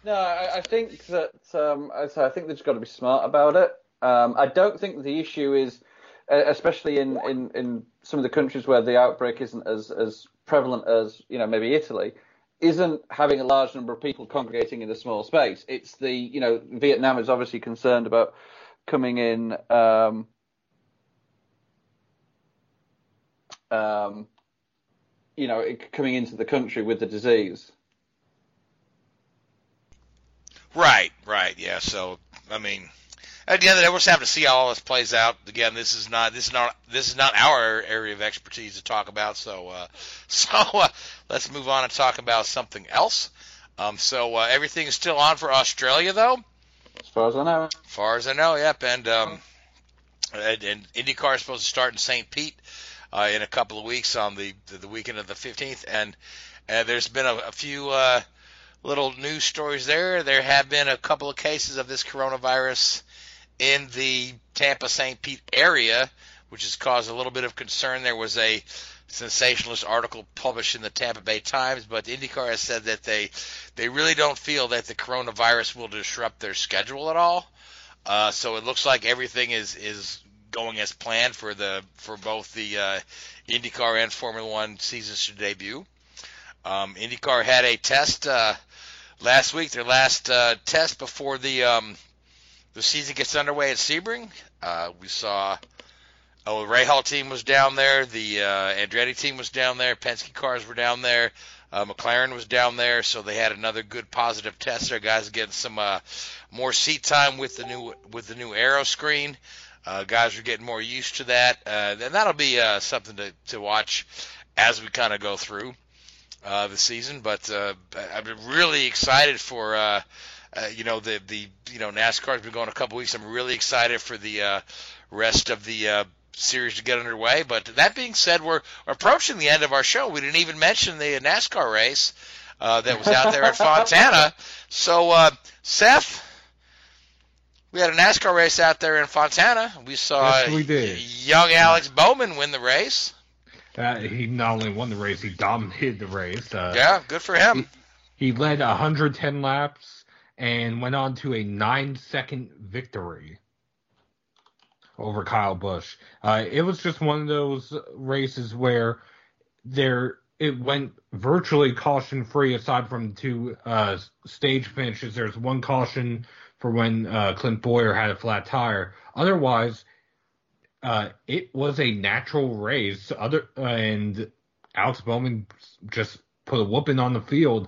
No, I, I think that um, I say I think they've got to be smart about it. Um, I don't think the issue is, especially in, in, in some of the countries where the outbreak isn't as, as prevalent as you know maybe Italy, isn't having a large number of people congregating in a small space. It's the you know Vietnam is obviously concerned about coming in. Um, um, you know, coming into the country with the disease. right, right, yeah. So I mean, at the end of the day, we'll just have to see how all this plays out. Again, this is not this is not this is not our area of expertise to talk about. So uh, so uh, let's move on and talk about something else. Um, so uh, everything is still on for Australia, though. As far as I know. As far as I know, yep. And um, and, and IndyCar is supposed to start in St. Pete uh, in a couple of weeks on the the, the weekend of the 15th, and and there's been a, a few uh, little news stories there. There have been a couple of cases of this coronavirus in the Tampa St. Pete area, which has caused a little bit of concern. There was a sensationalist article published in the Tampa Bay Times, but IndyCar has said that they they really don't feel that the coronavirus will disrupt their schedule at all. Uh, so it looks like everything is is going as planned for the for both the uh, IndyCar and Formula One seasons to debut. Um, IndyCar had a test uh, last week, their last uh, test before the um, the season gets underway at Sebring. Uh, we saw oh, the Rahal team was down there, the uh, Andretti team was down there, Penske cars were down there. Uh, McLaren was down there, so they had another good positive test there. Guys getting some uh, more seat time with the new with the new aero screen. Uh, guys are getting more used to that, uh, and that'll be uh, something to, to watch as we kind of go through uh, the season. But I'm really excited for uh, you know the the you know NASCAR's been going a couple weeks. I'm really excited for the uh, rest of the uh, series to get underway. But that being said, we're approaching the end of our show. We didn't even mention the NASCAR race uh, that was out there at Fontana. So uh, Seth. We had a NASCAR race out there in Fontana. We saw Yes, we did. young Alex Bowman win the race. Uh, he not only won the race, he dominated the race. Uh, Yeah, good for him. He led 110 laps and went on to a nine second victory over Kyle Busch. Uh, it was just one of those races where there it went virtually caution free aside from two uh, stage finishes. There's one caution for when uh, Clint Bowyer had a flat tire. Otherwise, uh, it was a natural race. Other and Alex Bowman just put a whooping on the field.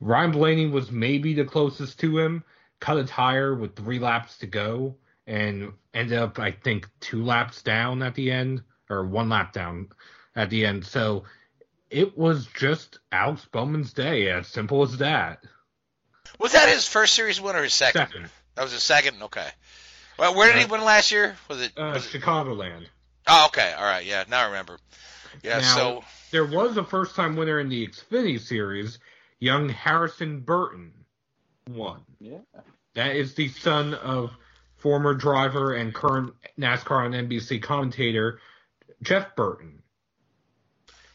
Ryan Blaney was maybe the closest to him. Cut a tire with three laps to go and ended up, I think, two laps down at the end or one lap down at the end. So it was just Alex Bowman's day, as simple as that. Was that his first series win or his second? Second, That was his second. Okay. Well, where did he Uh, win last year? Was it? uh, was it Chicagoland. oh, okay. All right. Yeah. Now I remember. Yeah. Now- so There was a first time winner in the Xfinity Series. Young Harrison Burton won. Yeah. That is the son of former driver and current NASCAR on NBC commentator Jeff Burton.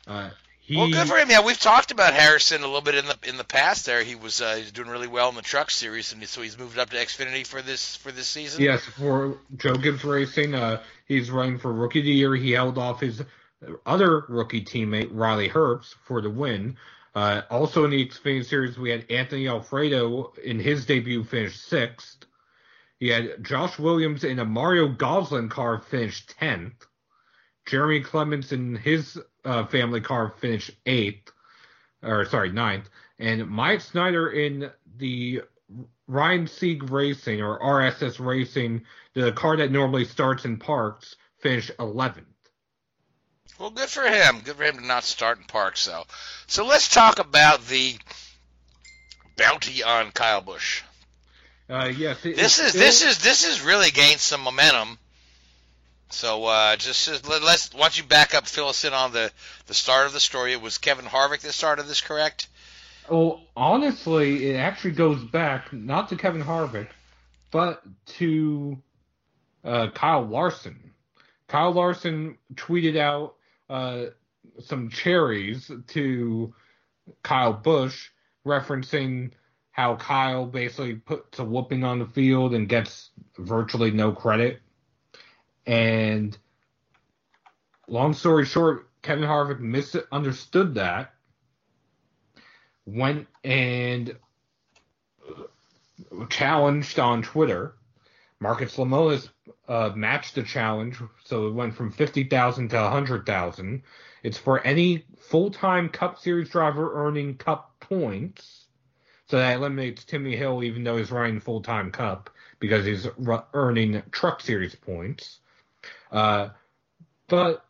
Uh, he, well, good for him. Yeah, we've talked about Harrison a little bit in the in the past. There, he was uh, he's doing really well in the Truck Series, and so he's moved up to Xfinity for this for this season. Yes, for Joe Gibbs Racing, uh, he's running for Rookie of the Year. He held off his other rookie teammate Riley Herbst for the win. Uh, also in the Xfinity Series, we had Anthony Alfredo in his debut finished sixth. He had Josh Williams in a Mario Gosselin car finished tenth. Jeremy Clements in his uh, family car finished eighth, or sorry, ninth. And Mike Snyder in the Ryan Sieg Racing or RSS Racing, the car that normally starts in parks, finished 11th. Well, good for him. Good for him to not start in Parks, though. So let's talk about the bounty on Kyle Busch. Uh, yes, it- This is this is this is really gained some momentum. So uh, just, just let, let's why don't you back up, fill us in on the the start of the story. It was Kevin Harvick that started this, correct? Well, honestly, it actually goes back not to Kevin Harvick, but to uh, Kyle Larson. Kyle Larson tweeted out uh, some cherries to Kyle Busch, referencing how Kyle basically puts a whooping on the field and gets virtually no credit. And long story short, Kevin Harvick misunderstood that went and challenged on Twitter. Marcus Lemonis uh, matched the challenge, so it went from 50,000 to 100,000. It's for any full-time Cup Series driver earning Cup points. So that eliminates Timmy Hill, even though he's running full-time Cup, because he's ru- earning Truck Series points. Uh, but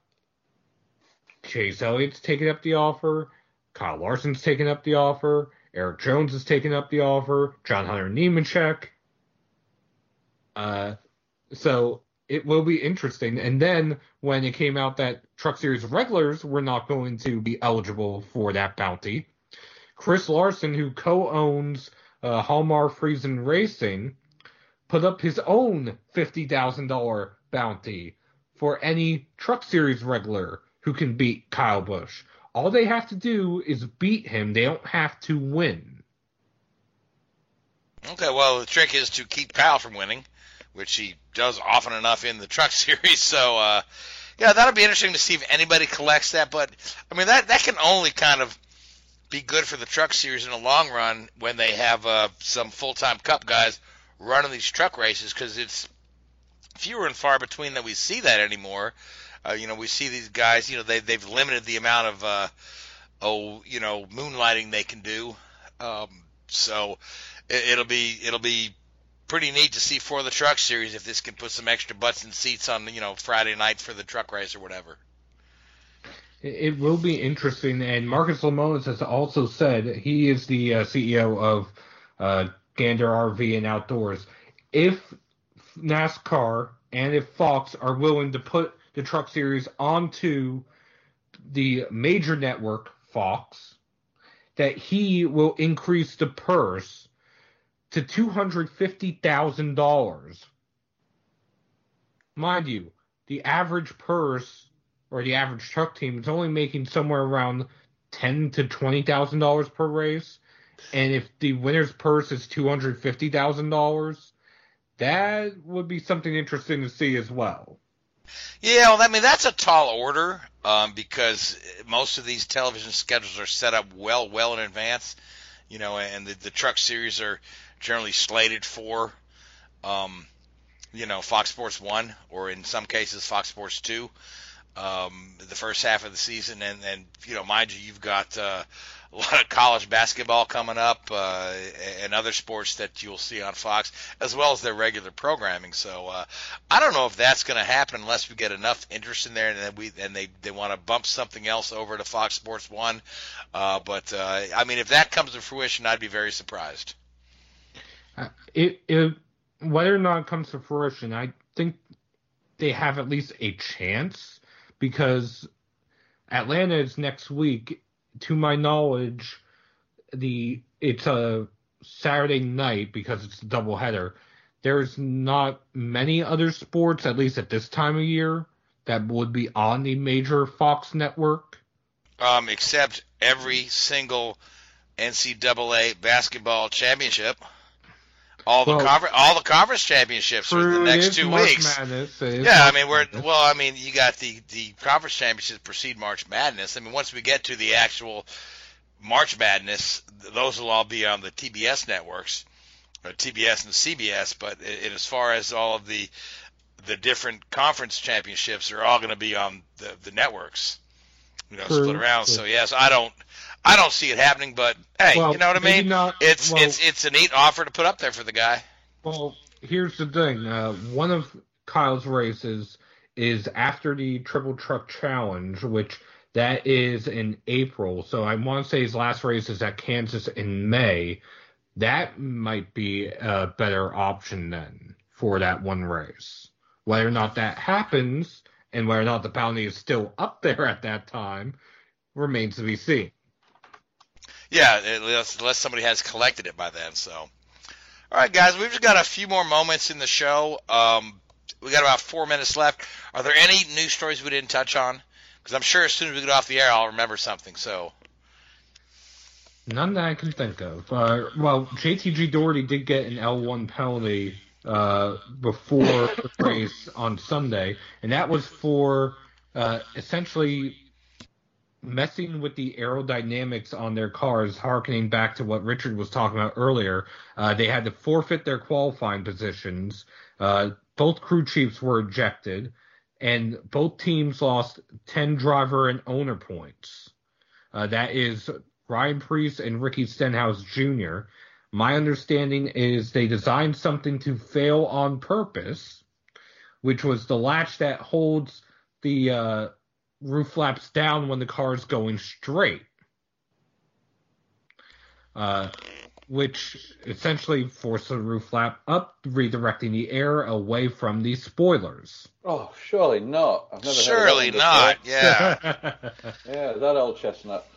Chase Elliott's taken up the offer. Kyle Larson's taken up the offer. Erik Jones has taken up the offer. John Hunter Nemechek. Uh, so it will be interesting. And then when it came out that Truck Series regulars were not going to be eligible for that bounty, Chris Larson, who co-owns uh, Halmar Friesen Racing, put up his own fifty thousand dollar bounty for any Truck Series regular who can beat Kyle Busch. All they have to do is beat him. They don't have to win. Okay, well, the trick is to keep Kyle from winning, which he does often enough in the Truck Series. So, uh, yeah, that'll be interesting to see if anybody collects that. But I mean, that that can only kind of be good for the Truck Series in the long run when they have uh, some full-time Cup guys running these truck races because it's fewer and far between that we see that anymore. Uh, you know, we see these guys. You know, they they've limited the amount of uh, oh, you know, moonlighting they can do. Um, so it, it'll be it'll be pretty neat to see for the truck series if this can put some extra butts and seats on you know Friday night for the truck race or whatever. It will be interesting, and Marcus Lemonis has also said he is the uh, CEO of uh, Gander RV and Outdoors. If NASCAR and if Fox are willing to put the Truck Series onto the major network Fox, that he will increase the purse to two hundred fifty thousand dollars. Mind you, the average purse or the average truck team is only making somewhere around ten to twenty thousand dollars per race. And if the winner's purse is two hundred fifty thousand dollars, that would be something interesting to see as well. Yeah, well, I mean that's a tall order um, because most of these television schedules are set up well, well in advance. You know, and the, the truck series are generally slated for, um, you know, Fox Sports One or in some cases Fox Sports Two. Um, the first half of the season, and, and you know, mind you, you've got uh, a lot of college basketball coming up uh, and other sports that you'll see on Fox, as well as their regular programming. So uh, I don't know if that's going to happen unless we get enough interest in there, and then we and they they want to bump something else over to Fox Sports One. Uh, but uh, I mean, if that comes to fruition, I'd be very surprised. Uh, it, it whether or not it comes to fruition, I think they have at least a chance because Atlanta is next week. To my knowledge, the it's a Saturday night because it's a doubleheader. There's not many other sports, at least at this time of year, that would be on the major Fox network. Um, except every single NCAA basketball championship. All the Well, conference, all the conference championships for the next two March weeks. Madness, it Yeah, I mean we're well. I mean you got the the conference championships precede March Madness. I mean once we get to the actual March Madness, those will all be on the TBS networks, uh, or TBS and CBS. But i- i- as far as all of the the different conference championships are all going to be on the the networks, you know, True, split around. true. So yes, I don't. I don't see it happening, but hey, Well, you know what I mean? not- it's well- it's it's a neat offer to put up there for the guy. Well, here's the thing. Uh, one of Kyle's races is after the Triple Truck Challenge, which that is in April. So I want to say his last race is at Kansas in May. That might be a better option then for that one race. Whether or not that happens and whether or not the bounty is still up there at that time remains to be seen. Yeah, unless, unless somebody has collected it by then. So, all right, guys, we've just got a few more moments in the show. Um, we got about four minutes left. Are there any news stories we didn't touch on? Because I'm sure as soon as we get off the air, I'll remember something. So, None that I can think of. Uh, well, JTG Daugherty did get an L1 penalty uh, before the race on Sunday, and that was for uh, essentially messing with the aerodynamics on their cars, harkening back to what Richard was talking about earlier. Uh, they had to forfeit their qualifying positions. Uh, both crew chiefs were ejected, and both teams lost 10 driver and owner points. Uh, that is Ryan Preece and Ricky Stenhouse Jr. My understanding is they designed something to fail on purpose, which was the latch that holds the uh, roof flaps down when the car is going straight. Uh, which essentially forced the roof flap up, redirecting the air away from the spoilers. Oh, surely not. I've never Surely heard not. Yeah. Yeah, that old chestnut.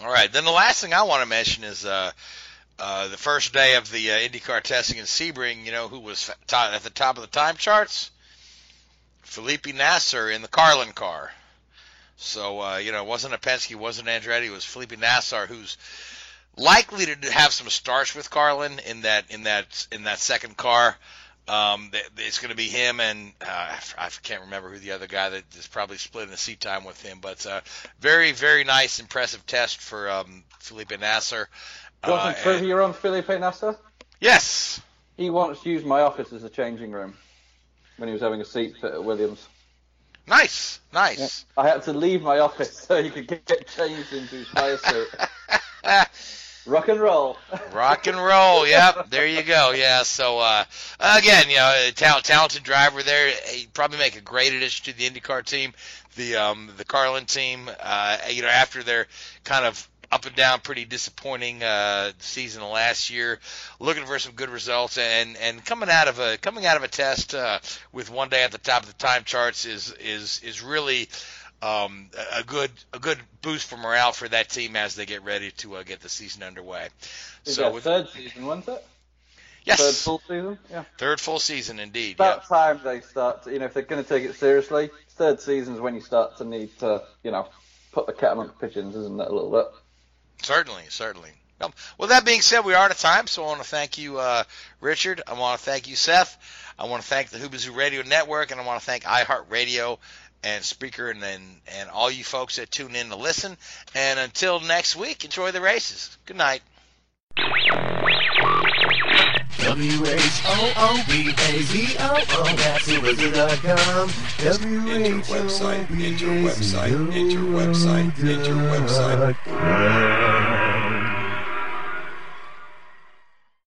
All right. Then the last thing I want to mention is uh, uh, the first day of the uh, IndyCar testing in Sebring. You know who was fa- at the top of the time charts? Felipe Nasr in the Carlin car. So uh, you know, it wasn't a Penske, wasn't Andretti, it was Felipe Nasr who's likely to have some starts with Carlin in that in that in that second car. Um, it's going to be him and uh, I can't remember who the other guy that is probably splitting the seat time with him, but uh, very very nice, impressive test for um, Felipe Nasr. Got Uh, some trivia on Felipe Nasr? yes, He once used my office as a changing room when he was having a seat fit at Williams. Nice, nice. I had to leave my office so he could get changed into his fire suit. Rock and roll. Rock and roll, yep. There you go. Yeah. So uh, again, you know, a tal- talented driver there. He'd probably make a great addition to the IndyCar team, the um, the Carlin team. Uh, you know, after their kind of up and down, pretty disappointing uh, season last year, looking for some good results and and coming out of a coming out of a test uh, with one day at the top of the time charts is is is really um, a good a good boost for morale for that team as they get ready to uh, get the season underway. Is So that with third season, wasn't it? yes, Third full season? Yeah. Third full season, indeed. About Yep. time they start, to, you know, if they're going to take it seriously, third season is when you start to need to, you know, put the cat amongst pigeons, isn't it, a little bit? Certainly, certainly. Um, well, that being said, we are out of time, so I want to thank you, uh, Richard. I want to thank you, Seth. I want to thank the Whoobazoo Radio Network, and I want to thank iHeartRadio and Spreaker, and, and and all you folks that tune in to listen. And until next week, enjoy the races. Good night. W-H-O-O-B-A-Z-O-O, that's Whoobazoo.com. website, enter website, enter website, enter website.